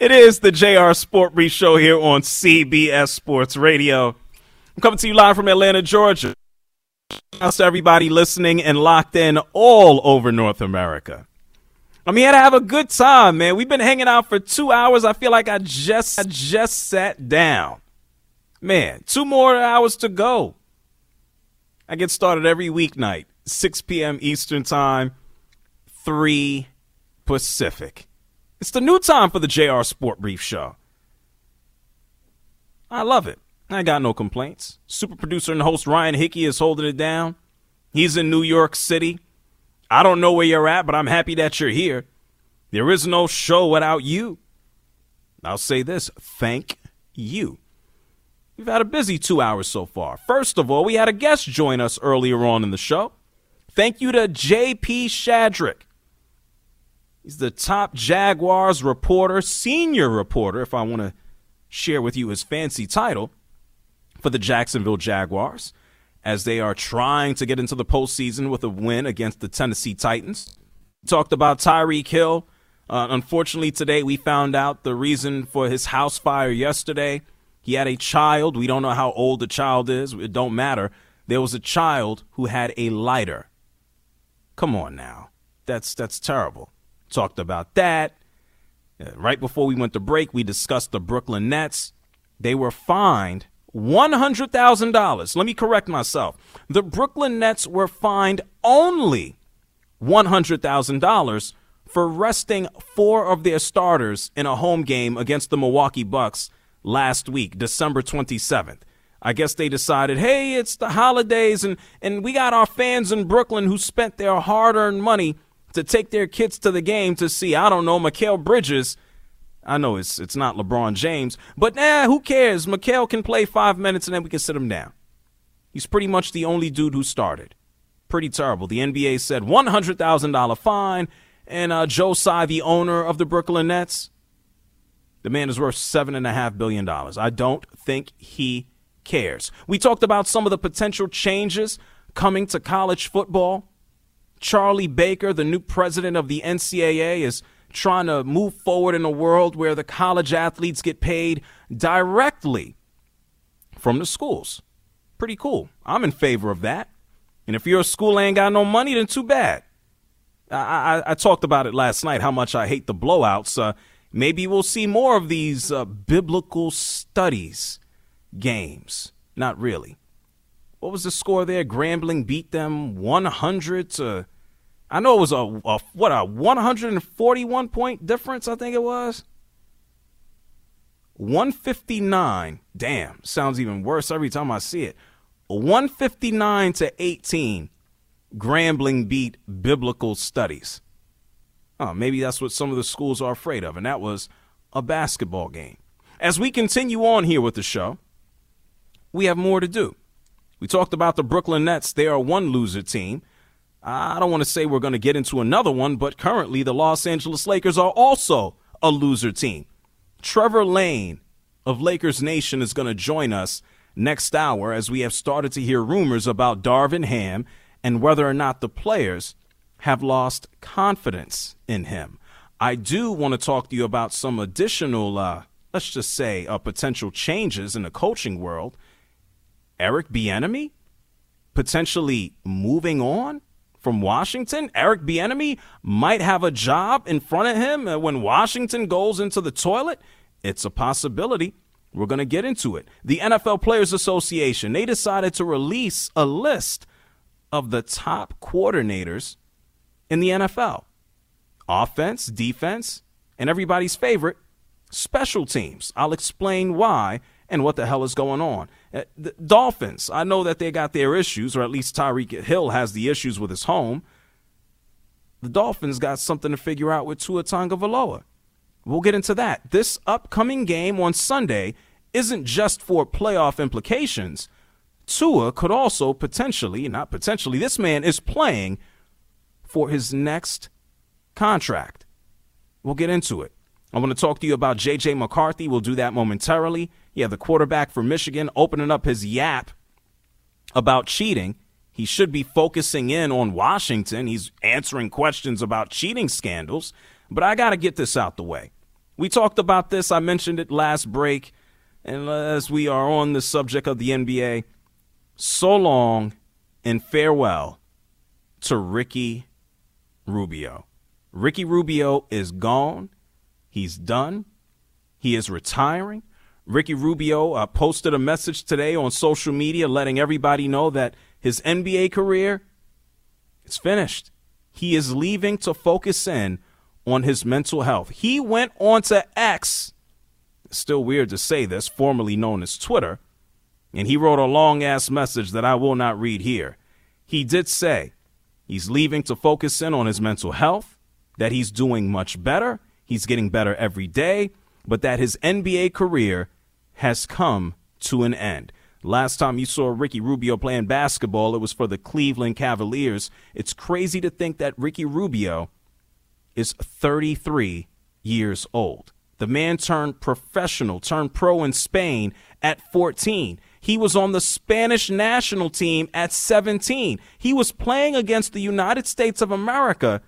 It is the JR Sport Brief Show here on CBS Sports Radio. I'm coming to you live from Atlanta, Georgia. Thanks to everybody listening and locked in all over North America. I'm here to have a good time, man. We've been hanging out for two hours. I feel like I just I just sat down. Man, two more hours to go. I get started every weeknight, 6 p.m. Eastern Time, 3 Pacific. It's the new time for the JR Sport Brief Show. I love it. I got no complaints. Super producer and host Ryan Hickey is holding it down. He's in New York City. I don't know where you're at, but I'm happy that you're here. There is no show without you. I'll say this thank you. We've had a busy two hours so far. First of all, we had a guest join us earlier on in the show. Thank you to J.P. Shadrick. He's the top Jaguars reporter, senior reporter, if I want to share with you his fancy title for the Jacksonville Jaguars as they are trying to get into the postseason with a win against the Tennessee Titans. Talked about Tyreek Hill. Uh, unfortunately, today we found out the reason for his house fire yesterday. He had a child. We don't know how old the child is. It don't matter. There was a child who had a lighter. Come on now. That's that's terrible. Talked about that. Uh, right before we went to break, we discussed the Brooklyn Nets. They were fined $100,000. Let me correct myself. The Brooklyn Nets were fined only $100,000 for resting four of their starters in a home game against the Milwaukee Bucks last week, December 27th. I guess they decided, hey, it's the holidays, and, and we got our fans in Brooklyn who spent their hard earned money to take their kids to the game to see, I don't know, Mikal Bridges I know it's it's not LeBron James, but nah, who cares? Mikal can play five minutes and then we can sit him down. He's pretty much the only dude who started. Pretty terrible. The NBA said one hundred thousand dollar fine, and uh, Joe Tsai, the owner of the Brooklyn Nets, the man is worth seven and a half billion dollars. I don't think he cares. We talked about some of the potential changes coming to college football. Charlie Baker, the new president of the NCAA, is trying to move forward in a world where the college athletes get paid directly from the schools. Pretty cool. I'm in favor of that. And if your school ain't got no money, then too bad. I, I, I talked about it last night how much I hate the blowouts. Uh, maybe we'll see more of these uh, biblical studies games. Not really. What was the score there? Grambling beat them 100 to I know it was a, a what a 141 point difference. I think it was 159. Damn, sounds even worse every time I see it. 159 to 18. Grambling beat biblical studies. Oh, maybe that's what some of the schools are afraid of, and that was a basketball game. As we continue on here with the show, we have more to do. We talked about the Brooklyn Nets. They are one loser team. I don't want to say we're going to get into another one, but currently the Los Angeles Lakers are also a loser team. Trevor Lane of Lakers Nation is going to join us next hour as we have started to hear rumors about Darvin Ham and whether or not the players have lost confidence in him. I do want to talk to you about some additional, uh, let's just say, uh, potential changes in the coaching world. Eric Bieniemy potentially moving on from Washington. Eric Bieniemy might have a job in front of him uh, when Washington goes into the toilet. It's a possibility. We're going to get into it. The NFL Players Association, they decided to release a list of the top coordinators in the NFL. Offense, defense, and everybody's favorite, special teams. I'll explain why and what the hell is going on. Uh, the Dolphins, I know that they got their issues, or at least Tyreek Hill has the issues with his home. The Dolphins got something to figure out with Tua Tagovailoa. We'll get into that. This upcoming game on Sunday isn't just for playoff implications. Tua could also potentially, not potentially, this man is playing for his next contract. We'll get into it. I want to talk to you about J.J. McCarthy. We'll do that momentarily. Yeah, the quarterback for Michigan opening up his yap about cheating. He should be focusing in on Washington. He's answering questions about cheating scandals. But I got to get this out the way. We talked about this. I mentioned it last break. And as we are on the subject of the NBA, so long and farewell to Ricky Rubio. Ricky Rubio is gone. He's done. He is retiring. Ricky Rubio uh, posted a message today on social media letting everybody know that his NBA career is finished. He is leaving to focus in on his mental health. He went on to X, still weird to say this, formerly known as Twitter, and he wrote a long ass message that I will not read here. He did say he's leaving to focus in on his mental health, that he's doing much better, He's getting better every day, but that his NBA career has come to an end. Last time you saw Ricky Rubio playing basketball, it was for the Cleveland Cavaliers. It's crazy to think that Ricky Rubio is 33 years old. The man turned professional, turned pro in Spain at 14. He was on the Spanish national team at 17. He was playing against the United States of America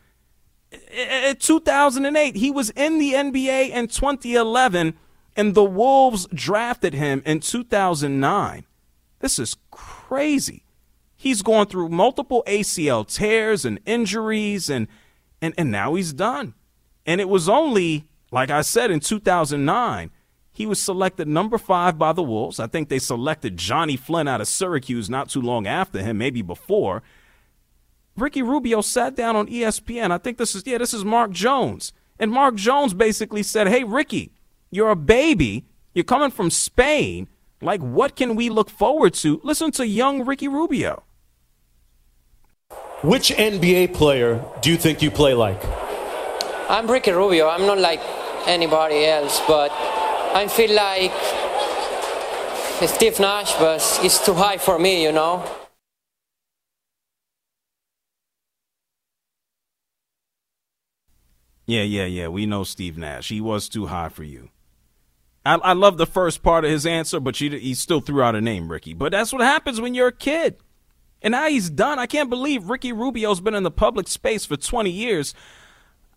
in 2008. He was in the NBA in 2011, and the Wolves drafted him in 2009. This is crazy. He's gone through multiple ACL tears and injuries, and, and, and now he's done. And it was only, like I said, in 2009, he was selected number five by the Wolves. I think they selected Johnny Flynn out of Syracuse not too long after him, maybe before. Ricky Rubio sat down on ESPN. I think this is, yeah, this is Mark Jones. And Mark Jones basically said, Hey, Ricky, you're a baby. You're coming from Spain. Like, what can we look forward to? Listen to young Ricky Rubio. Which NBA player do you think you play like? I'm Ricky Rubio. I'm not like anybody else, but I feel like Steve Nash, but it's too high for me, you know? Yeah, yeah, yeah. We know Steve Nash. He was too high for you. I, I love the first part of his answer, but you, he still threw out a name, Ricky. But that's what happens when you're a kid. And now he's done. I can't believe Ricky Rubio's been in the public space for 20 years.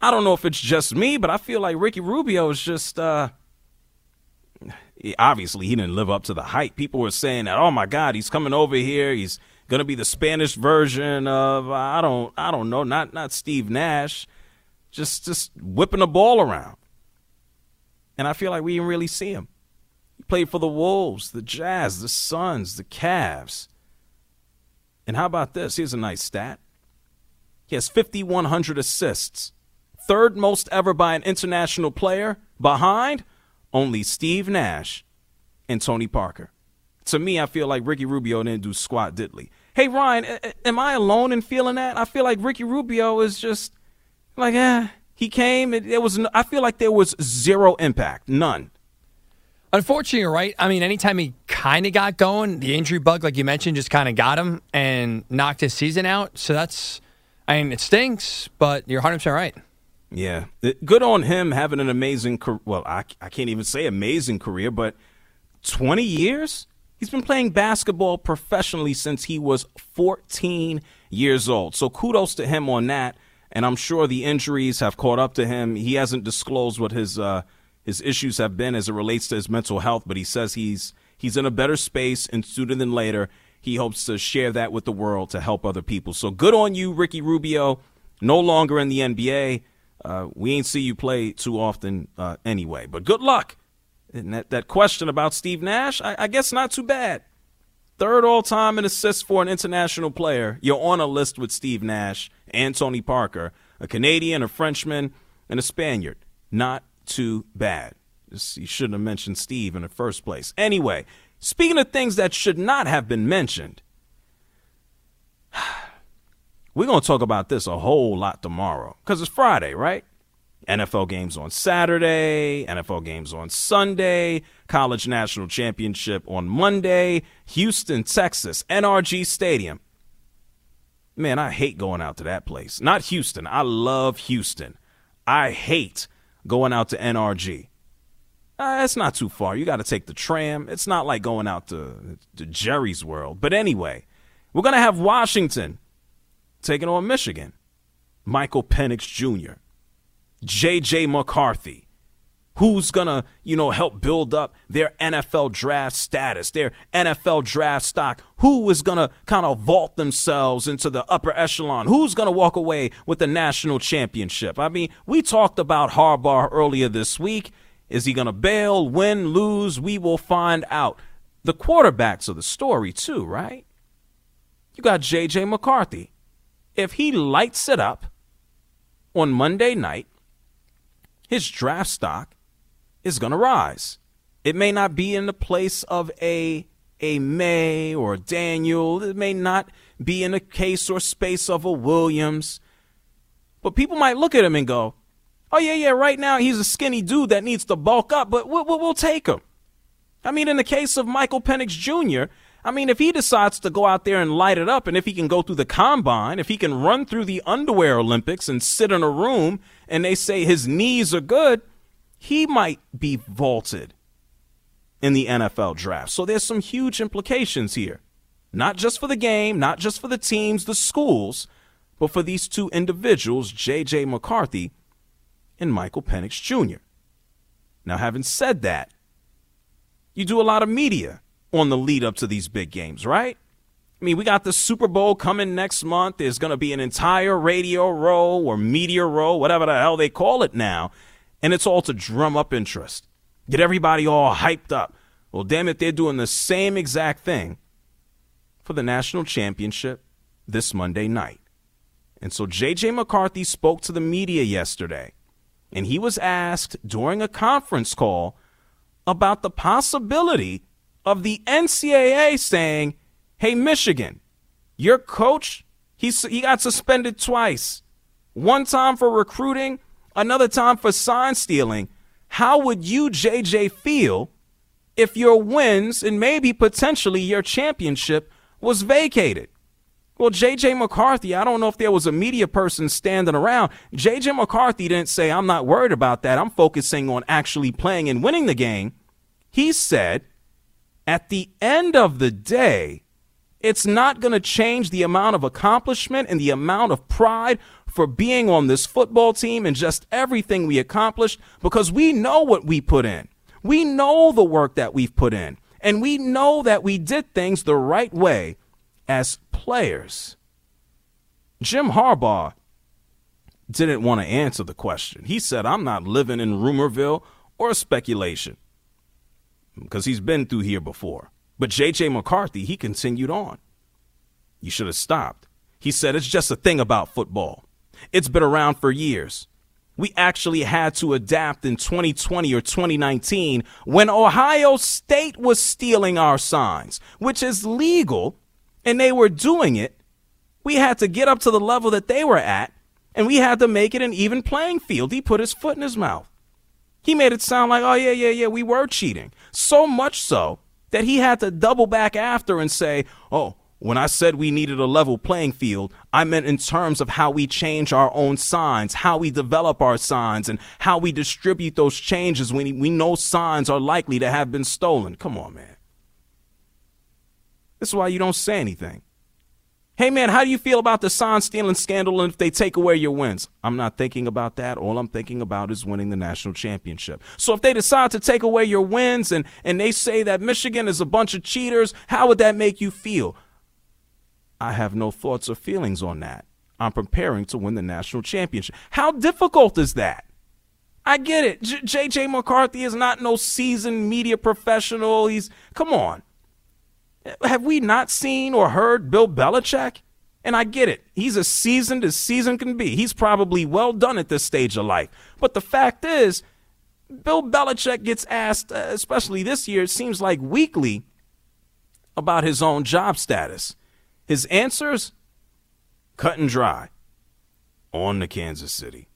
I don't know if it's just me, but I feel like Ricky Rubio is just, uh, obviously he didn't live up to the hype. People were saying that, oh my God, he's coming over here. He's going to be the Spanish version of, I don't, I don't know, not, not Steve Nash just just whipping the ball around. And I feel like we didn't really see him. He played for the Wolves, the Jazz, the Suns, the Cavs. And how about this? Here's a nice stat. He has 5,100 assists, third most ever by an international player, behind only Steve Nash and Tony Parker. To me, I feel like Ricky Rubio didn't do squat diddly. Hey, Ryan, am I alone in feeling that? I feel like Ricky Rubio is just like, eh, he came. It, it was. I feel like there was zero impact, none. Unfortunately, right. I mean, anytime he kind of got going, the injury bug, like you mentioned, just kind of got him and knocked his season out. So that's, I mean, it stinks, but you're 100% right. Yeah. Good on him having an amazing career. Well, I, I can't even say amazing career, but 20 years? He's been playing basketball professionally since he was 14 years old. So kudos to him on that and I'm sure the injuries have caught up to him. He hasn't disclosed what his uh, his issues have been as it relates to his mental health, but he says he's he's in a better space and sooner than later he hopes to share that with the world to help other people. So good on you, Ricky Rubio. No longer in the NBA. Uh, we ain't see you play too often uh, anyway, but good luck And that, that question about Steve Nash, I, I guess not too bad. Third all time in assists for an international player. You're on a list with Steve Nash and Tony Parker, a Canadian, a Frenchman, and a Spaniard. Not too bad. You shouldn't have mentioned Steve in the first place. Anyway, speaking of things that should not have been mentioned, we're going to talk about this a whole lot tomorrow because it's Friday, right? NFL games on Saturday, NFL games on Sunday, College National Championship on Monday, Houston, Texas, NRG Stadium. Man, I hate going out to that place. Not Houston. I love Houston. I hate going out to NRG. Uh, it's not too far. You got to take the tram. It's not like going out to, to Jerry's World. But anyway, we're going to have Washington taking on Michigan. Michael Penix Jr., J.J. McCarthy, who's going to, you know, help build up their NFL draft status, their NFL draft stock, who is going to kind of vault themselves into the upper echelon, who's going to walk away with the national championship. I mean, we talked about Harbaugh earlier this week. Is he going to bail, win, lose? We will find out. The quarterbacks are the story, too, right? You got J.J. McCarthy. If he lights it up on Monday night, his draft stock is going to rise. It may not be in the place of a a Maye or a Daniel. It may not be in a case or space of a Williams. But people might look at him and go, oh, yeah, yeah, right now he's a skinny dude that needs to bulk up, but we'll, we'll, we'll take him. I mean, in the case of Michael Penix Jr., I mean, if he decides to go out there and light it up, and if he can go through the combine, if he can run through the underwear Olympics and sit in a room and they say his knees are good, he might be vaulted in the NFL draft. So there's some huge implications here. Not just for the game, not just for the teams, the schools, but for these two individuals, J.J. McCarthy and Michael Penix Jr. Now, having said that, you do a lot of media on the lead up to these big games, right? I mean, we got the Super Bowl coming next month. There's going to be an entire radio row or media row, whatever the hell they call it now. And it's all to drum up interest, get everybody all hyped up. Well, damn it, they're doing the same exact thing for the national championship this Monday night. And so J.J. McCarthy spoke to the media yesterday, and he was asked during a conference call about the possibility of the NCAA saying, hey, Michigan, your coach, he's, he got suspended twice. One time for recruiting, another time for sign stealing. How would you, JJ, feel if your wins and maybe potentially your championship was vacated? Well, JJ McCarthy, I don't know if there was a media person standing around. JJ McCarthy didn't say, I'm not worried about that. I'm focusing on actually playing and winning the game. He said, at the end of the day, it's not going to change the amount of accomplishment and the amount of pride for being on this football team and just everything we accomplished because we know what we put in. We know the work that we've put in. And we know that we did things the right way as players. Jim Harbaugh didn't want to answer the question. He said, I'm not living in rumorville or speculation because he's been through here before. But J.J. McCarthy, he continued on. You should have stopped. He said it's just a thing about football. It's been around for years. We actually had to adapt in 2020 or 2019 when Ohio State was stealing our signs, which is legal, and they were doing it. We had to get up to the level that they were at, and we had to make it an even playing field. He put his foot in his mouth. He made it sound like, oh, yeah, yeah, yeah, we were cheating. So much so that he had to double back after and say, oh, when I said we needed a level playing field, I meant in terms of how we change our own signs, how we develop our signs, and how we distribute those changes when we know signs are likely to have been stolen. Come on, man. This is why you don't say anything. Hey man, how do you feel about the sign stealing scandal and if they take away your wins? I'm not thinking about that. All I'm thinking about is winning the national championship. So if they decide to take away your wins and, and they say that Michigan is a bunch of cheaters, how would that make you feel? I have no thoughts or feelings on that. I'm preparing to win the national championship. How difficult is that? I get it. JJ McCarthy is not no seasoned media professional. He's come on. Have we not seen or heard Bill Belichick? And I get it. He's as seasoned as season can be. He's probably well done at this stage of life. But the fact is, Bill Belichick gets asked, uh, especially this year, it seems like weekly, about his own job status. His answers, cut and dry. On to Kansas City.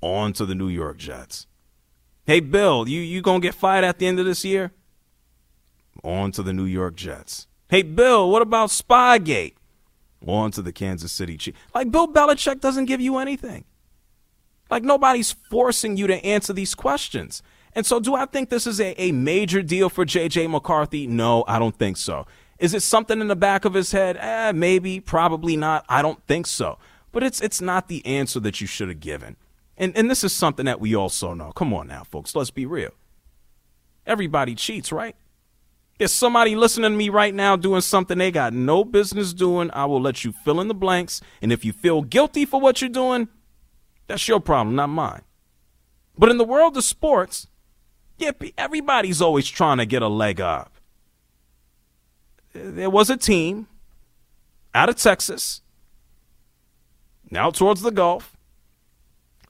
On to the New York Jets. Hey, Bill, you, you going to get fired at the end of this year? On to the New York Jets. Hey, Bill, what about Spygate? On to the Kansas City Chiefs. Like, Bill Belichick doesn't give you anything. Like, nobody's forcing you to answer these questions. And so, do I think this is a, a major deal for J.J. McCarthy? No, I don't think so. Is it something in the back of his head? Eh, maybe, probably not. I don't think so. But it's it's not the answer that you should have given. And and this is something that we also know. Come on now, folks. Let's be real. Everybody cheats, right? If somebody listening to me right now doing something they got no business doing, I will let you fill in the blanks. And if you feel guilty for what you're doing, that's your problem, not mine. But in the world of sports, yeah, everybody's always trying to get a leg up. There was a team out of Texas, now towards the Gulf.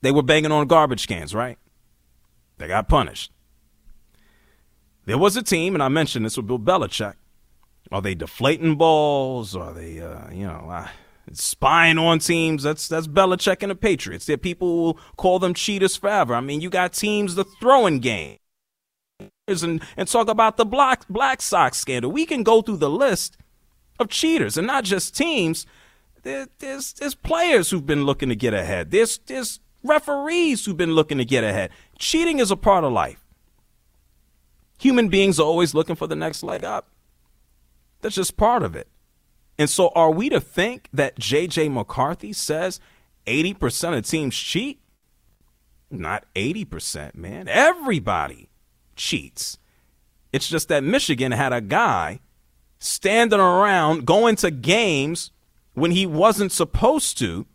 They were banging on garbage cans, right? They got punished. There was a team, and I mentioned this with Bill Belichick. Are they deflating balls? Are they, uh, you know, uh, spying on teams? That's that's Belichick and the Patriots. There people will call them cheaters forever. I mean, you got teams the throwing game, and and talk about the Black Black Sox scandal. We can go through the list of cheaters, and not just teams. There, there's there's players who've been looking to get ahead. There's there's referees who've been looking to get ahead. Cheating is a part of life. Human beings are always looking for the next leg up. That's just part of it. And so, are we to think that J.J. McCarthy says 80% of teams cheat? Not 80%, man. Everybody cheats. It's just that Michigan had a guy standing around going to games when he wasn't supposed to,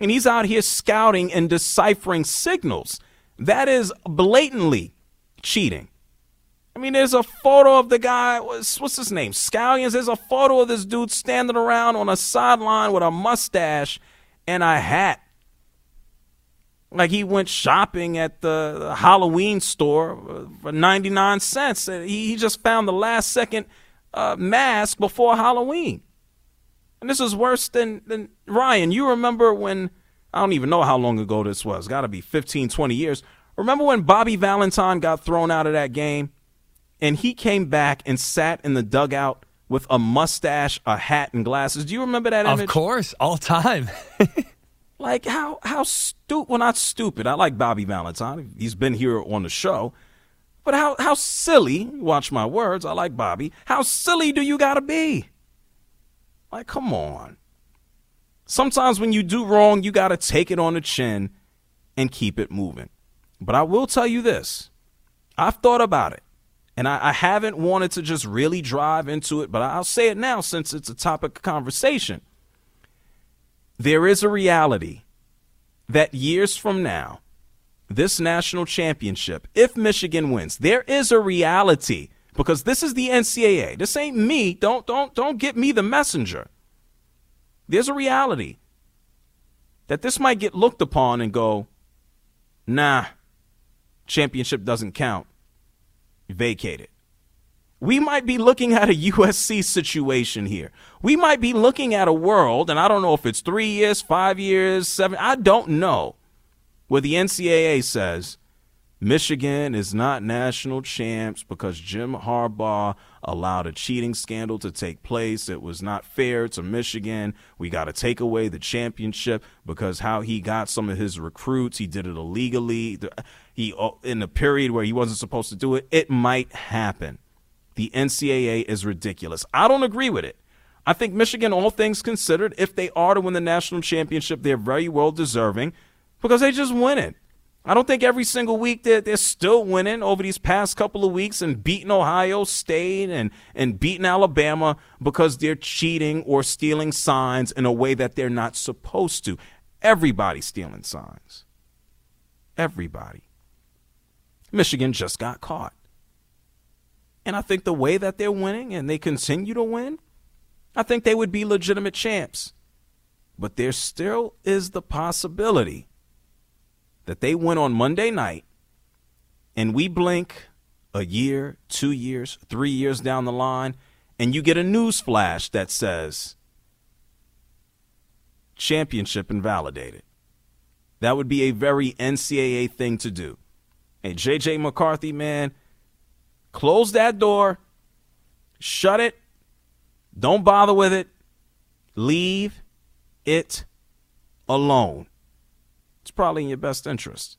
and he's out here scouting and deciphering signals. That is blatantly cheating. I mean, there's a photo of the guy. What's, what's his name? Scallions. There's a photo of this dude standing around on a sideline with a mustache and a hat. Like he went shopping at the, Halloween store for 99 cents. He, he just found the last second uh, mask before Halloween. And this is worse than, than Ryan. You remember when, I don't even know how long ago this was, got to be 15, 20 years. Remember when Bobby Valentine got thrown out of that game? And he came back and sat in the dugout with a mustache, a hat, and glasses. Do you remember that image? Of course, all time. like how how stupid? Well, not stupid. I like Bobby Valentine. He's been here on the show. But how how silly? Watch my words. I like Bobby. How silly do you gotta be? Like, come on. Sometimes when you do wrong, you gotta take it on the chin and keep it moving. But I will tell you this: I've thought about it. And I, I, haven't wanted to just really drive into it, but I'll say it now since it's a topic of conversation. There is a reality that years from now, this national championship, if Michigan wins, there is a reality because this is the NCAA. This ain't me. Don't don't don't get me the messenger. There's a reality that this might get looked upon and go, nah, championship doesn't count vacated. We might be looking at a USC situation here. We might be looking at a world, and I don't know if it's three years, five years, seven, I don't know, where the NCAA says Michigan is not national champs because Jim Harbaugh allowed a cheating scandal to take place. It was not fair to Michigan. We got to take away the championship because how he got some of his recruits, he did it illegally he uh, in a period where he wasn't supposed to do it. It might happen. The NCAA is ridiculous. I don't agree with it. I think Michigan, all things considered, if they are to win the national championship, they're very well deserving because they just win it. I don't think every single week they're, they're still winning over these past couple of weeks and beating Ohio State and, and beating Alabama because they're cheating or stealing signs in a way that they're not supposed to. Everybody's stealing signs. everybody. Michigan just got caught. And I think the way that they're winning and they continue to win, I think they would be legitimate champs. But there still is the possibility that they win on Monday night and we blink a year, two years, three years down the line, and you get a news flash that says championship invalidated. That would be a very NCAA thing to do. Hey, JJ McCarthy, man, close that door, shut it, don't bother with it, leave it alone. It's probably in your best interest.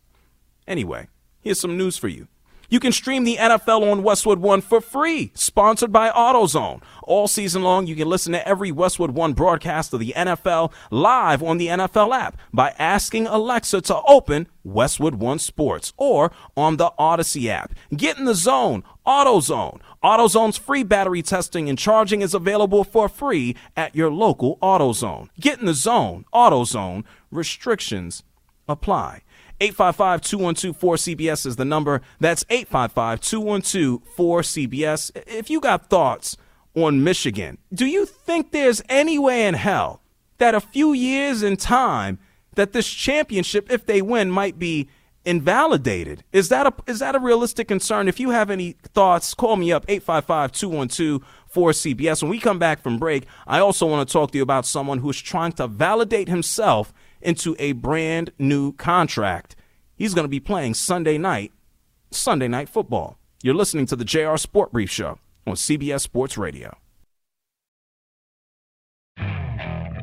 Anyway, here's some news for you. You can stream the NFL on Westwood One for free, sponsored by AutoZone. All season long, you can listen to every Westwood One broadcast of the NFL live on the NFL app by asking Alexa to open Westwood One Sports or on the Odyssey app. Get in the zone, AutoZone. AutoZone's free battery testing and charging is available for free at your local AutoZone. Get in the zone, AutoZone. Restrictions apply. 855 212 4CBS is the number. That's 855 212 4CBS. If you got thoughts on Michigan, do you think there's any way in hell that a few years in time that this championship, if they win, might be invalidated? Is that a is that a realistic concern? If you have any thoughts, call me up 855 212 4CBS. When we come back from break, I also want to talk to you about someone who's trying to validate himself into a brand new contract. He's going to be playing Sunday night, Sunday night football. You're listening to the JR Sport Brief Show on CBS Sports Radio.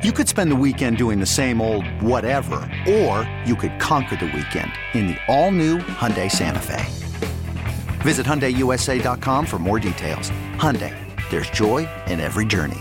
You could spend the weekend doing the same old whatever, or you could conquer the weekend in the all-new Hyundai Santa Fe. Visit HyundaiUSA.com for more details. Hyundai, there's joy in every journey.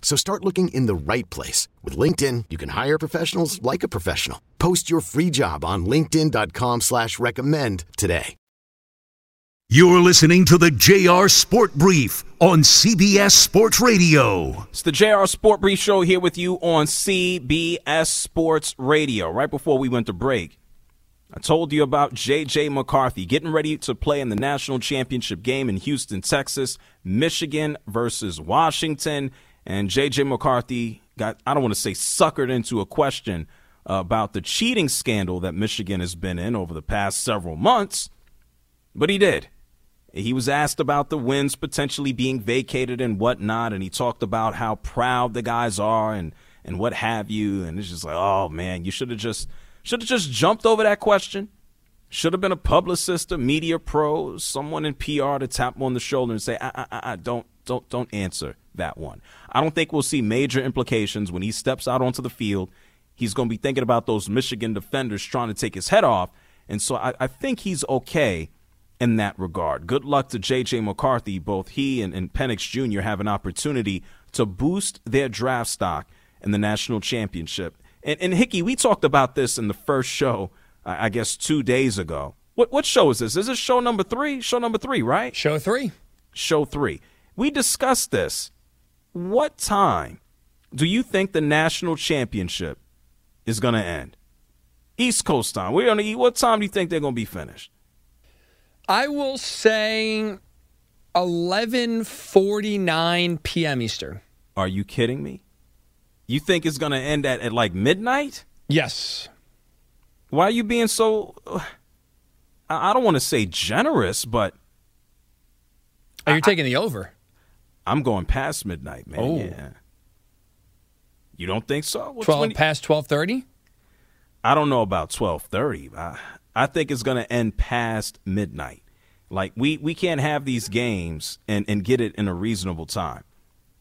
So start looking in the right place. With LinkedIn, you can hire professionals like a professional. Post your free job on linkedin.com slash recommend today. You're listening to the JR Sport Brief on CBS Sports Radio. It's the JR Sport Brief Show here with you on CBS Sports Radio. Right before we went to break, I told you about J.J. McCarthy getting ready to play in the national championship game in Houston, Texas, Michigan versus Washington. And J.J. McCarthy got, I don't want to say suckered into a question about the cheating scandal that Michigan has been in over the past several months, but he did. He was asked about the wins potentially being vacated and whatnot, and he talked about how proud the guys are and, and what have you. And it's just like, oh man, you should have just should have just jumped over that question. Should have been a publicist, a media pro, someone in PR to tap him on the shoulder and say, I, I, I, don't, don't, don't answer that one. I don't think we'll see major implications when he steps out onto the field. He's going to be thinking about those Michigan defenders trying to take his head off. And so I, I think he's okay in that regard. Good luck to J.J. McCarthy. Both he and, and Penix Jr. have an opportunity to boost their draft stock in the national championship. And, and Hickey, we talked about this in the first show, I guess two days ago. What what show is this? Is this show number three? Show number three, right? Show three. Show three. We discussed this. What time do you think the national championship is going to end? East Coast time. We're going to eat. What time do you think they're going to be finished? I will say 11:49 p.m. Eastern. Are you kidding me? You think it's going to end at, at like midnight? Yes. Why are you being so uh, I I don't want to say generous, but Are you're taking the over. I'm going past midnight, man. Oh. Yeah. You don't think so? Twelve when- past twelve thirty. I don't know about twelve thirty. I, I think it's going to end past midnight. Like we we can't have these games and and get it in a reasonable time.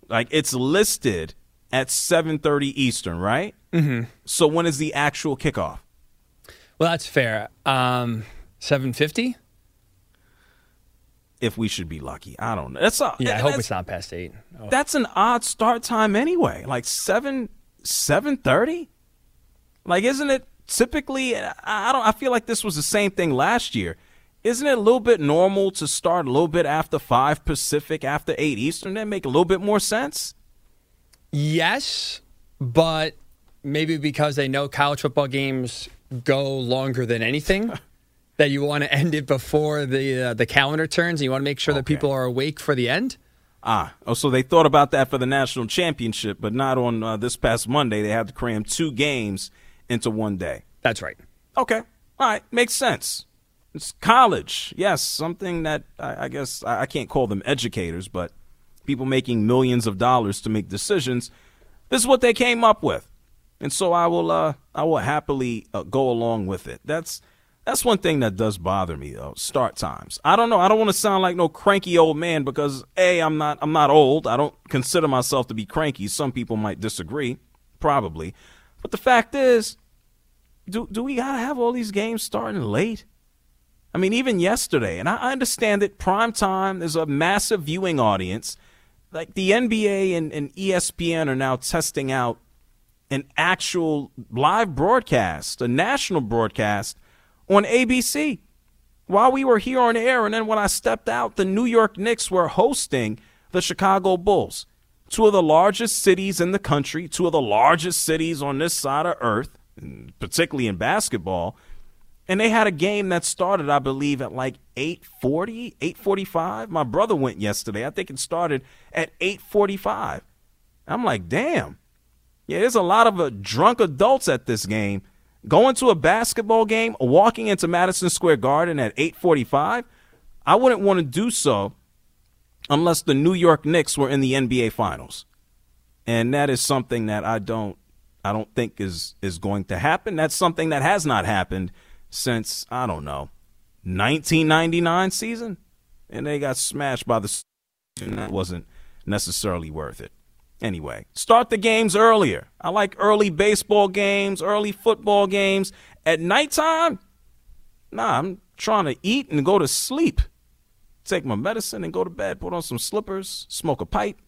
Like it's listed at seven thirty Eastern, right? Mm-hmm. So when is the actual kickoff? Well, that's fair. Um, seven fifty. If we should be lucky, I don't know. That's a, Yeah, I hope it's not past eight. Oh. That's an odd start time anyway. Like seven seven thirty. Like, isn't it typically? I I don't. I feel like this was the same thing last year. Isn't it a little bit normal to start a little bit after five Pacific, after eight Eastern? That make a little bit more sense. Yes, but maybe because they know college football games go longer than anything, that you want to end it before the uh, the calendar turns, and you want to make sure that people are awake for the end. Ah, oh, so they thought about that for the national championship, but not on uh, this past Monday. They had to cram two games into one day. That's right. Okay. All right. Makes sense. It's college. Yes. Something that I, I guess I, I can't call them educators, but people making millions of dollars to make decisions. This is what they came up with. And so I will, uh, I will happily uh, go along with it. That's, that's one thing that does bother me though. Start times. I don't know. I don't want to sound like no cranky old man because a, I'm not, I'm not old. I don't consider myself to be cranky. Some people might disagree, probably. But the fact is, do do we gotta have all these games starting late? I mean, even yesterday, and I understand that prime time there's a massive viewing audience. Like the NBA and, and ESPN are now testing out an actual live broadcast, a national broadcast on ABC while we were here on air. And then when I stepped out, the New York Knicks were hosting the Chicago Bulls, two of the largest cities in the country, two of the largest cities on this side of earth, particularly in basketball. And they had a game that started, I believe, at like 840, 845. My brother went yesterday. I think it started at 845. I'm like, damn. Yeah, there's a lot of uh, drunk adults at this game. Going to a basketball game, walking into Madison Square Garden at 845, I wouldn't want to do so unless the New York Knicks were in the NBA Finals. And that is something that I don't I don't think is is going to happen. That's something that has not happened since I don't know 1999 season, and they got smashed by the. That wasn't necessarily worth it. Anyway, start the games earlier. I like early baseball games, early football games. At nighttime, nah, I'm trying to eat and go to sleep. Take my medicine and go to bed. Put on some slippers, smoke a pipe,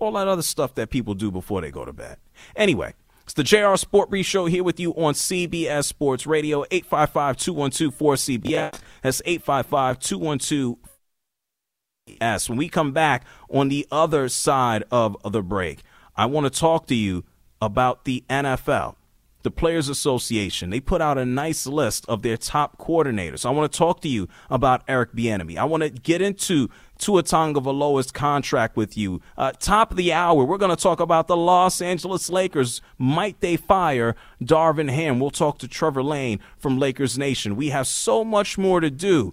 all that other stuff that people do before they go to bed. Anyway, it's the JR Sport Brief Show here with you on CBS Sports Radio, 855 212 4CBS. That's 855 212 Yes, when we come back on the other side of the break, I want to talk to you about the NFL, the Players Association. They put out a nice list of their top coordinators. I want to talk to you about Eric Bieniemy. I want to get into Tua Tagovailoa's contract with you. Uh, top of the hour, we're going to talk about the Los Angeles Lakers. Might they fire Darvin Ham? We'll talk to Trevor Lane from Lakers Nation. We have so much more to do.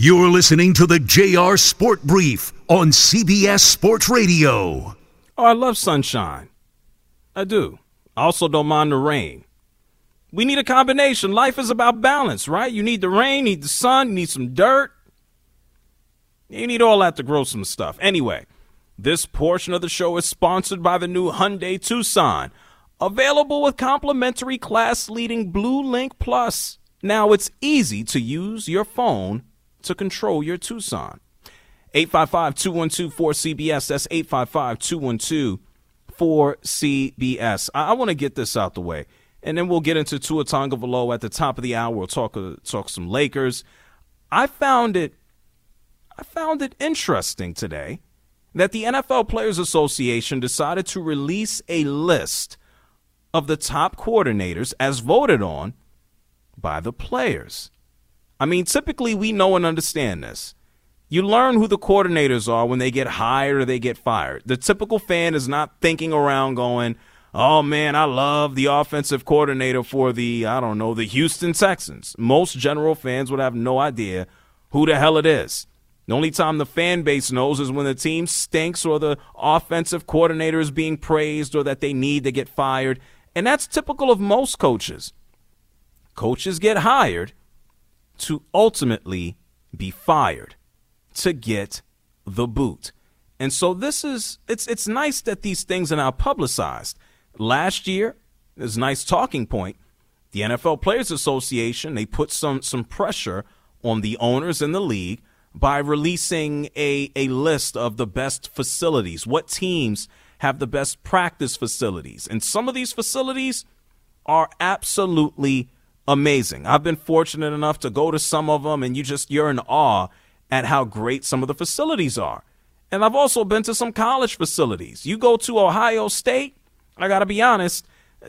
You're listening to the JR Sport Brief on CBS Sports Radio. Oh, I love sunshine. I do. I also don't mind the rain. We need a combination. Life is about balance, right? You need the rain, you need the sun, you need some dirt. You need all that to grow some stuff. Anyway, this portion of the show is sponsored by the new Hyundai Tucson, available with complimentary class leading Blue Link Plus. Now it's easy to use your phone to control your Tucson. 855 212 4CBS. That's 855 212 4CBS. I, want to get this out the way, and then we'll get into Tua Tonga Tagovailoa at the top of the hour. We'll talk uh, talk some Lakers. I found it I found it interesting today that the NFL Players Association decided to release a list of the top coordinators as voted on by the players. I mean, typically we know and understand this. You learn who the coordinators are when they get hired or they get fired. The typical fan is not thinking around going, oh man, I love the offensive coordinator for the, I don't know, the Houston Texans. Most general fans would have no idea who the hell it is. The only time the fan base knows is when the team stinks or the offensive coordinator is being praised or that they need to get fired. And that's typical of most coaches. Coaches get hired to ultimately be fired to get the boot. And so this is it's it's nice that these things are now publicized. Last year, there's a nice talking point. The NFL Players Association, they put some some pressure on the owners in the league by releasing a, a list of the best facilities. What teams have the best practice facilities? And some of these facilities are absolutely amazing. I've been fortunate enough to go to some of them and you just you're in awe at how great some of the facilities are. And I've also been to some college facilities. You go to Ohio State, I got to be honest,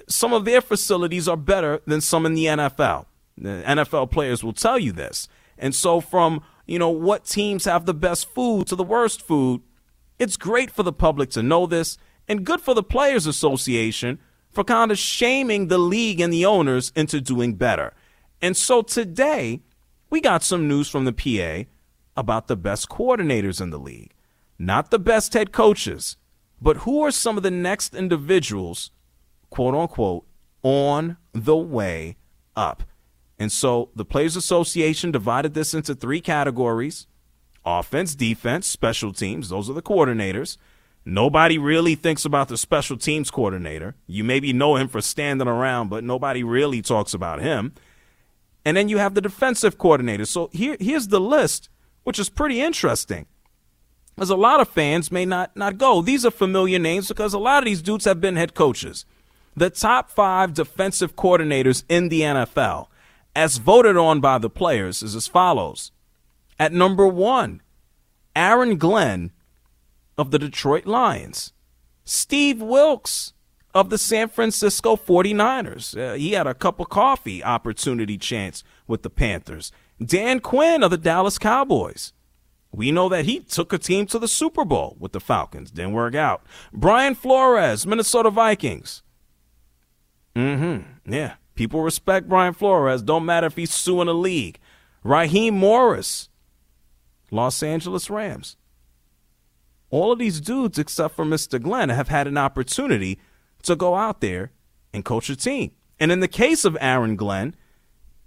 some of their facilities are better than some in the NFL. The NFL players will tell you this. And so, from you know what teams have the best food to the worst food, it's great for the public to know this, and good for the Players Association for kind of shaming the league and the owners into doing better. And so today, we got some news from the PA about the best coordinators in the league, not the best head coaches, but who are some of the next individuals, quote unquote, on the way up. And so the Players Association divided this into three categories offense, defense, special teams. Those are the coordinators. Nobody really thinks about the special teams coordinator. You maybe know him for standing around, but nobody really talks about him. And then you have the defensive coordinator. So here, here's the list which is pretty interesting. As a lot of fans may not, not go. These are familiar names because a lot of these dudes have been head coaches. The top five defensive coordinators in the NFL, as voted on by the players, is as follows. At number one, Aaron Glenn of the Detroit Lions. Steve Wilks of the San Francisco 49ers. Uh, he had a cup of coffee opportunity chance with the Panthers. Dan Quinn of the Dallas Cowboys. We know that he took a team to the Super Bowl with the Falcons. Didn't work out. Brian Flores, Minnesota Vikings. Mm-hmm. Yeah. People respect Brian Flores. Don't matter if he's suing a league. Raheem Morris, Los Angeles Rams. All of these dudes, except for Mr. Glenn, have had an opportunity to go out there and coach a team. And in the case of Aaron Glenn,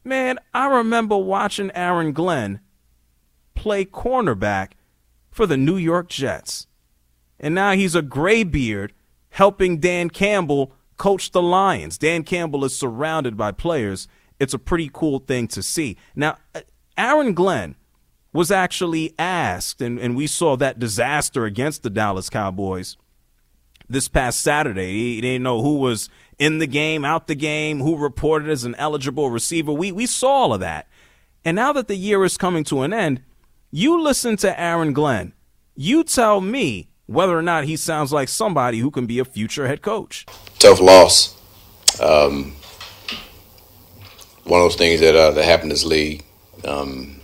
Man, I remember watching Aaron Glenn play cornerback for the New York Jets. And now he's a graybeard helping Dan Campbell coach the Lions. Dan Campbell is surrounded by players. It's a pretty cool thing to see. Now, uh, Aaron Glenn was actually asked, and, and we saw that disaster against the Dallas Cowboys this past Saturday. He didn't know who was in the game, out the game, who reported as an eligible receiver. We we saw all of that. And now that the year is coming to an end, you listen to Aaron Glenn. You tell me whether or not he sounds like somebody who can be a future head coach. Tough loss. Um, one of those things that uh, that happened in this league. Um,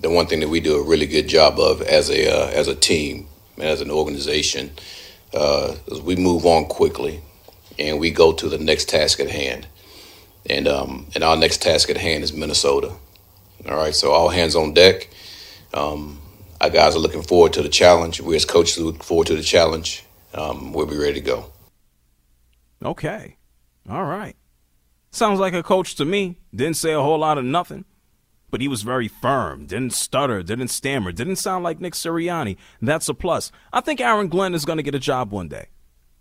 the one thing that we do a really good job of as a uh, as a team and as an organization uh, is we move on quickly and we go to the next task at hand. And um, and our next task at hand is Minnesota. All right, so all hands on deck. Um, our guys are looking forward to the challenge. We as coaches look forward to the challenge. Um, we'll be ready to go. Okay. All right. Sounds like a coach to me. Didn't say a whole lot of nothing, but he was very firm. Didn't stutter, didn't stammer, didn't sound like Nick Sirianni. That's a plus. I think Aaron Glenn is going to get a job one day.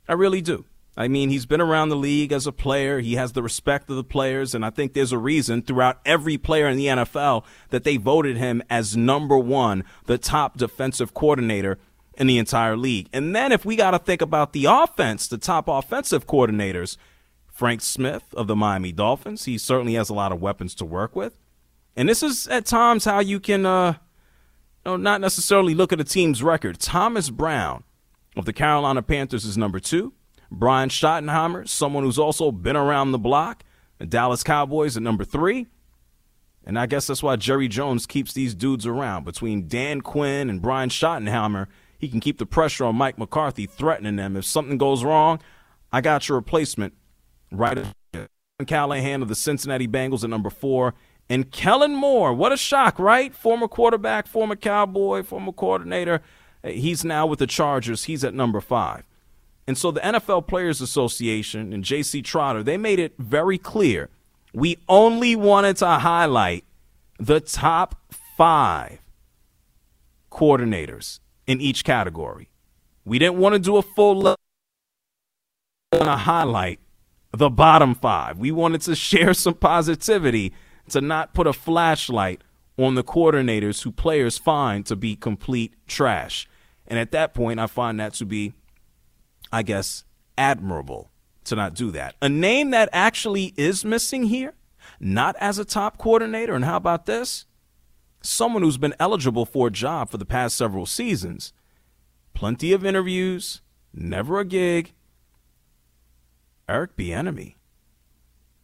I really do. I mean, he's been around the league as a player. He has the respect of the players. And I think there's a reason throughout every player in the NFL that they voted him as number one, the top defensive coordinator in the entire league. And then if we got to think about the offense, the top offensive coordinators, Frank Smith of the Miami Dolphins, he certainly has a lot of weapons to work with. And this is at times how you can, uh, not necessarily look at a team's record. Thomas Brown of the Carolina Panthers is number two. Brian Schottenheimer, someone who's also been around the block. The Dallas Cowboys at number three. And I guess that's why Jerry Jones keeps these dudes around. Between Dan Quinn and Brian Schottenheimer, he can keep the pressure on Mike McCarthy, threatening them. If something goes wrong, I got your replacement right Callahan of the Cincinnati Bengals at number four. And Kellen Moore, what a shock, right? Former quarterback, former Cowboy, former coordinator. He's now with the Chargers. He's at number five. And so the NFL Players Association and JC Tretter, they made it very clear. We only wanted to highlight the top five coordinators in each category. We didn't want to do a full level to highlight the bottom five. We wanted to share some positivity to not put a flashlight on the coordinators who players find to be complete trash. And at that point, I find that to be I guess, admirable to not do that. A name that actually is missing here, not as a top coordinator, and how about this? Someone who's been eligible for a job for the past several seasons. Plenty of interviews, never a gig. Eric Bieniemy.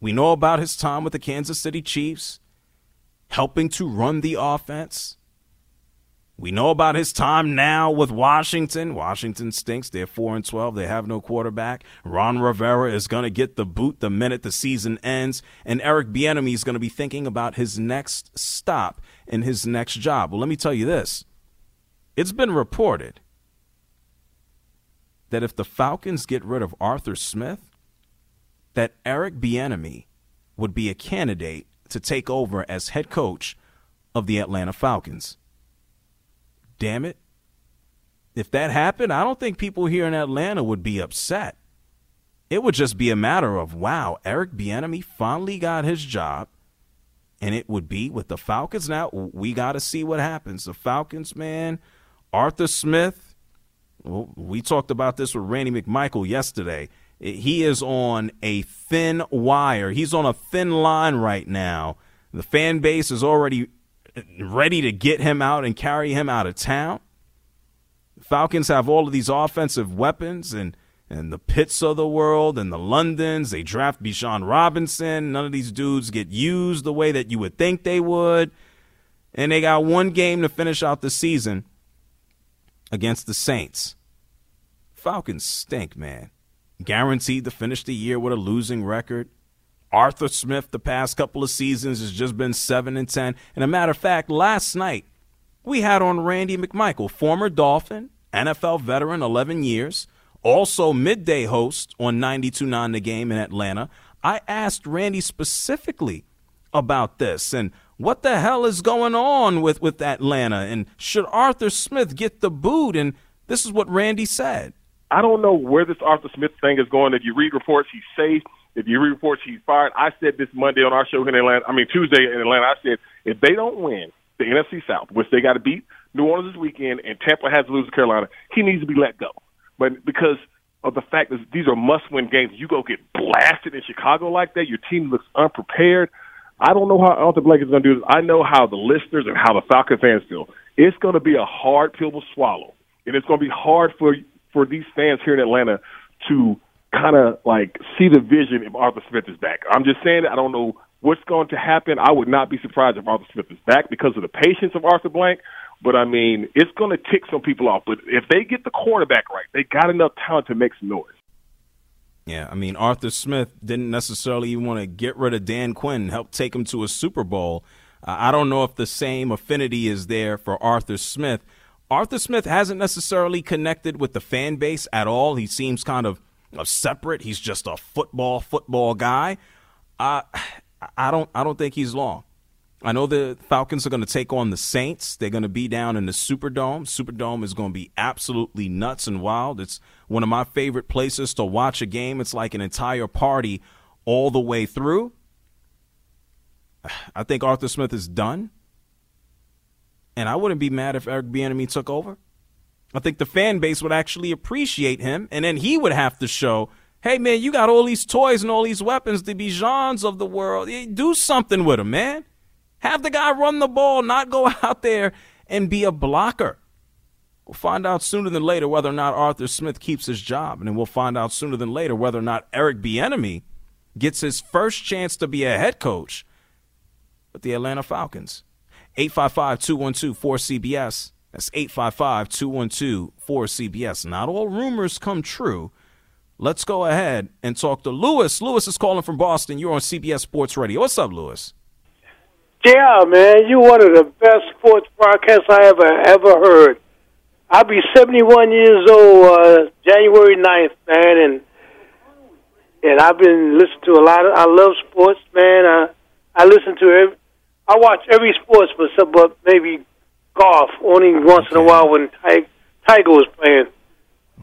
We know about his time with the Kansas City Chiefs, helping to run the offense, we know about his time now with Washington. Washington stinks. They're 4 and 12. They have no quarterback. Ron Rivera is going to get the boot the minute the season ends. And Eric Bieniemy is going to be thinking about his next stop and his next job. Well, let me tell you this. It's been reported that if the Falcons get rid of Arthur Smith, that Eric Bieniemy would be a candidate to take over as head coach of the Atlanta Falcons damn it. If that happened, I don't think people here in Atlanta would be upset. It would just be a matter of, wow, Eric Bieniemy finally got his job, and it would be with the Falcons. Now, we got to see what happens. The Falcons, man, Arthur Smith, well, we talked about this with Randy McMichael yesterday. He is on a thin wire. He's on a thin line right now. The fan base is already ready to get him out and carry him out of town. Falcons have all of these offensive weapons and and the Pitts of the world and the Londons. They draft Bijan Robinson. None of these dudes get used the way that you would think they would. And they got one game to finish out the season against the Saints. Falcons stink, man. Guaranteed to finish the year with a losing record. Arthur Smith the past couple of seasons has just been 7 and 10. And a matter of fact, last night we had on Randy McMichael, former Dolphin, NFL veteran, 11 years, also midday host on 92.9 The Game in Atlanta. I asked Randy specifically about this and what the hell is going on with, with Atlanta and should Arthur Smith get the boot? And this is what Randy said. I don't know where this Arthur Smith thing is going. If you read reports, he's safe. If you read reports, he's fired. I said this Monday on our show in Atlanta. I mean Tuesday in Atlanta. I said if they don't win the NFC South, which they got to beat New Orleans this weekend, and Tampa has to lose to Carolina, he needs to be let go. But because of the fact that these are must-win games, you go get blasted in Chicago like that. Your team looks unprepared. I don't know how Arthur Blank is going to do this. I know how the listeners and how the Falcon fans feel. It's going to be a hard pill to swallow, and it's going to be hard for for these fans here in Atlanta to kind of like see the vision if Arthur Smith is back. I'm just saying I don't know what's going to happen. I would not be surprised if Arthur Smith is back because of the patience of Arthur Blank. But I mean, it's going to tick some people off. But if they get the quarterback right, they got enough talent to make some noise. Yeah, I mean, Arthur Smith didn't necessarily even want to get rid of Dan Quinn, help take him to a Super Bowl. Uh, I don't know if the same affinity is there for Arthur Smith. Arthur Smith hasn't necessarily connected with the fan base at all. He seems kind of separate. He's just a football football guy. I I don't I don't think he's long. I know the Falcons are going to take on the Saints. They're going to be down in the Superdome. Superdome is going to be absolutely nuts and wild. It's one of my favorite places to watch a game. It's like an entire party all the way through. I think Arthur Smith is done. And I wouldn't be mad if Eric Bieniemy took over. I think the fan base would actually appreciate him, and then he would have to show, hey man, you got all these toys and all these weapons, the Bijans of the world. Do something with them, man. Have the guy run the ball, not go out there and be a blocker. We'll find out sooner than later whether or not Arthur Smith keeps his job, and then we'll find out sooner than later whether or not Eric Bieniemy gets his first chance to be a head coach with the Atlanta Falcons. 855-212-4CBS. That's 855-212-4CBS. Not all rumors come true. Let's go ahead and talk to Lewis. Lewis is calling from Boston. You're on CBS Sports Radio. What's up, Lewis? Yeah, man, you're one of the best sports broadcasts I ever ever heard. I'll be 71 years old uh, January 9th, man, and and I've been listening to a lot of. I love sports, man. I I listen to every. I watch every sports, but some, but maybe golf only once in a while when Tiger, was playing.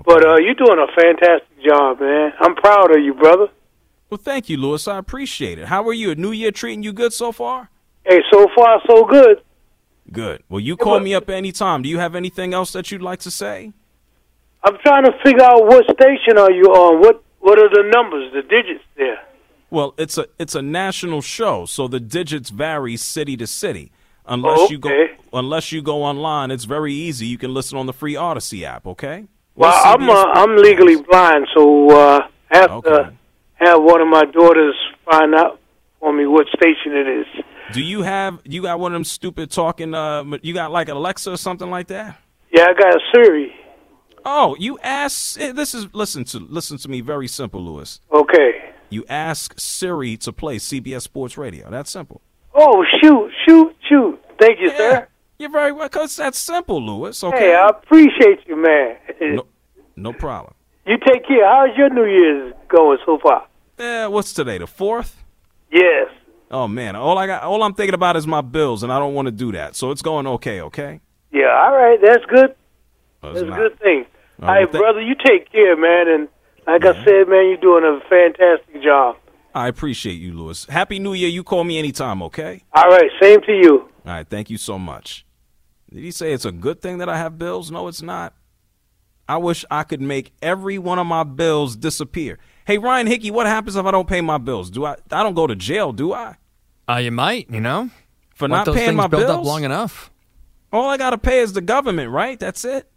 But uh, you're doing a fantastic job, man. I'm proud of you, brother. Well, thank you, Lewis. I appreciate it. How are you? A New Year treating you good so far? Hey, so far so good. Good. Well, you call me up anytime. Do you have anything else that you'd like to say? I'm trying to figure out what station are you on? What What are the numbers, the digits there? Well, it's a it's a national show, so the digits vary city to city. Unless Oh, you go unless you go online, it's very easy. You can listen on the free Audacy app. Okay. Well, What's I'm uh, I'm legally blind, so uh, I have to have one of my daughters find out for me what station it is. Do you have you got one of them stupid talking? Uh, you got like Alexa or something like that? Yeah, I got a Siri. Oh, you ask. eh, This is listen to listen to me. Very simple, Lewis. Okay. You ask Siri to play CBS Sports Radio. That's simple. Oh, shoot, shoot, shoot. Thank you, sir. You're very well. Cause that's simple, Lewis. Okay. Hey, I appreciate you, man. no, no problem. You take care. How's your New Year's going so far? Eh, what's today? The fourth? Yes. Oh man, all I got, all I'm thinking about is my bills, and I don't want to do that. So it's going okay. Okay. Yeah, all right. That's good. That's a good thing. All right, brother, you take care, man. And like I said, man, you're doing a fantastic job. I appreciate you, Lewis. Happy New Year. You call me anytime. Okay. All right, same to you. All right. Thank you so much. Did he say it's a good thing that I have bills? No, it's not. I wish I could make every one of my bills disappear. Hey, Ryan Hickey, what happens if I don't pay my bills? Do I? I don't go to jail, do I? Uh, you might, you know, For Let not those paying things my build bills? up long enough. All I got to pay is the government, right? That's it.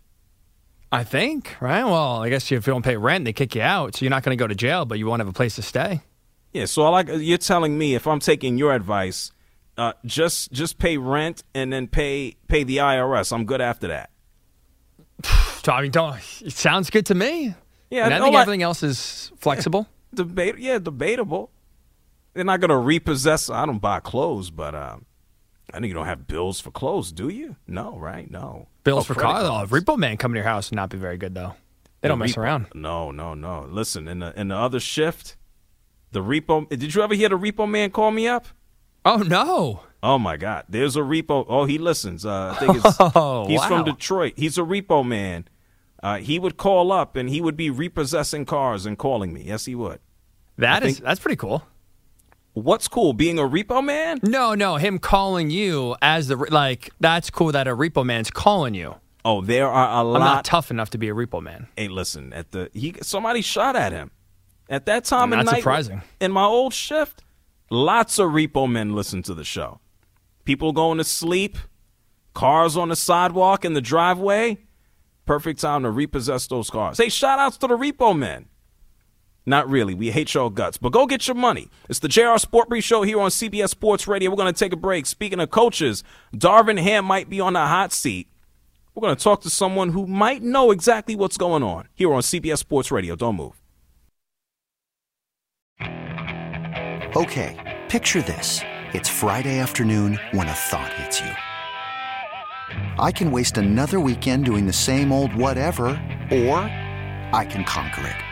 I think, right? Well, I guess if you don't pay rent, they kick you out, so you're not going to go to jail, but you won't have a place to stay. Yeah, so I like you're telling me if I'm taking your advice, uh, just just pay rent and then pay pay the IRS. I'm good after that. I mean, don't. It sounds good to me. Yeah, and I think everything else is flexible. Debate, yeah, debatable. They're not gonna repossess. I don't buy clothes, but um, I know you don't have bills for clothes, do you? No, right? No Bills Oh, for credit car. Oh, repo man coming to your house would not be very good though. They don't mess repo- around. No, no, no. Listen, in the in the other shift, the repo. Did you ever hear the repo man call me up? Oh no! Oh my God! There's a repo. Oh, he listens. Uh, I think it's Oh, he's from. Detroit. He's a repo man. Uh, he would call up and he would be repossessing cars and calling me. Yes, he would. That I is think- that's pretty cool. What's cool? Being a repo man? No, no, him calling you as the like that's cool that a repo man's calling you. Oh, there are a I'm lot. not tough enough to be a repo man. hey, listen. At the he somebody shot at him. At that time Not of night, surprising. In my old shift, lots of repo men listen to the show. People going to sleep, cars on the sidewalk in the driveway. Perfect time to repossess those cars. Hey, shout outs to the repo men. Not really. We hate your guts. But go get your money. It's the JR SportBrief Show here on CBS Sports Radio. We're going to take a break. Speaking of coaches, Darvin Ham might be on the hot seat. We're going to talk to someone who might know exactly what's going on here on CBS Sports Radio. Don't move. Okay, picture this. It's Friday afternoon when a thought hits you. I can waste another weekend doing the same old whatever, or I can conquer it.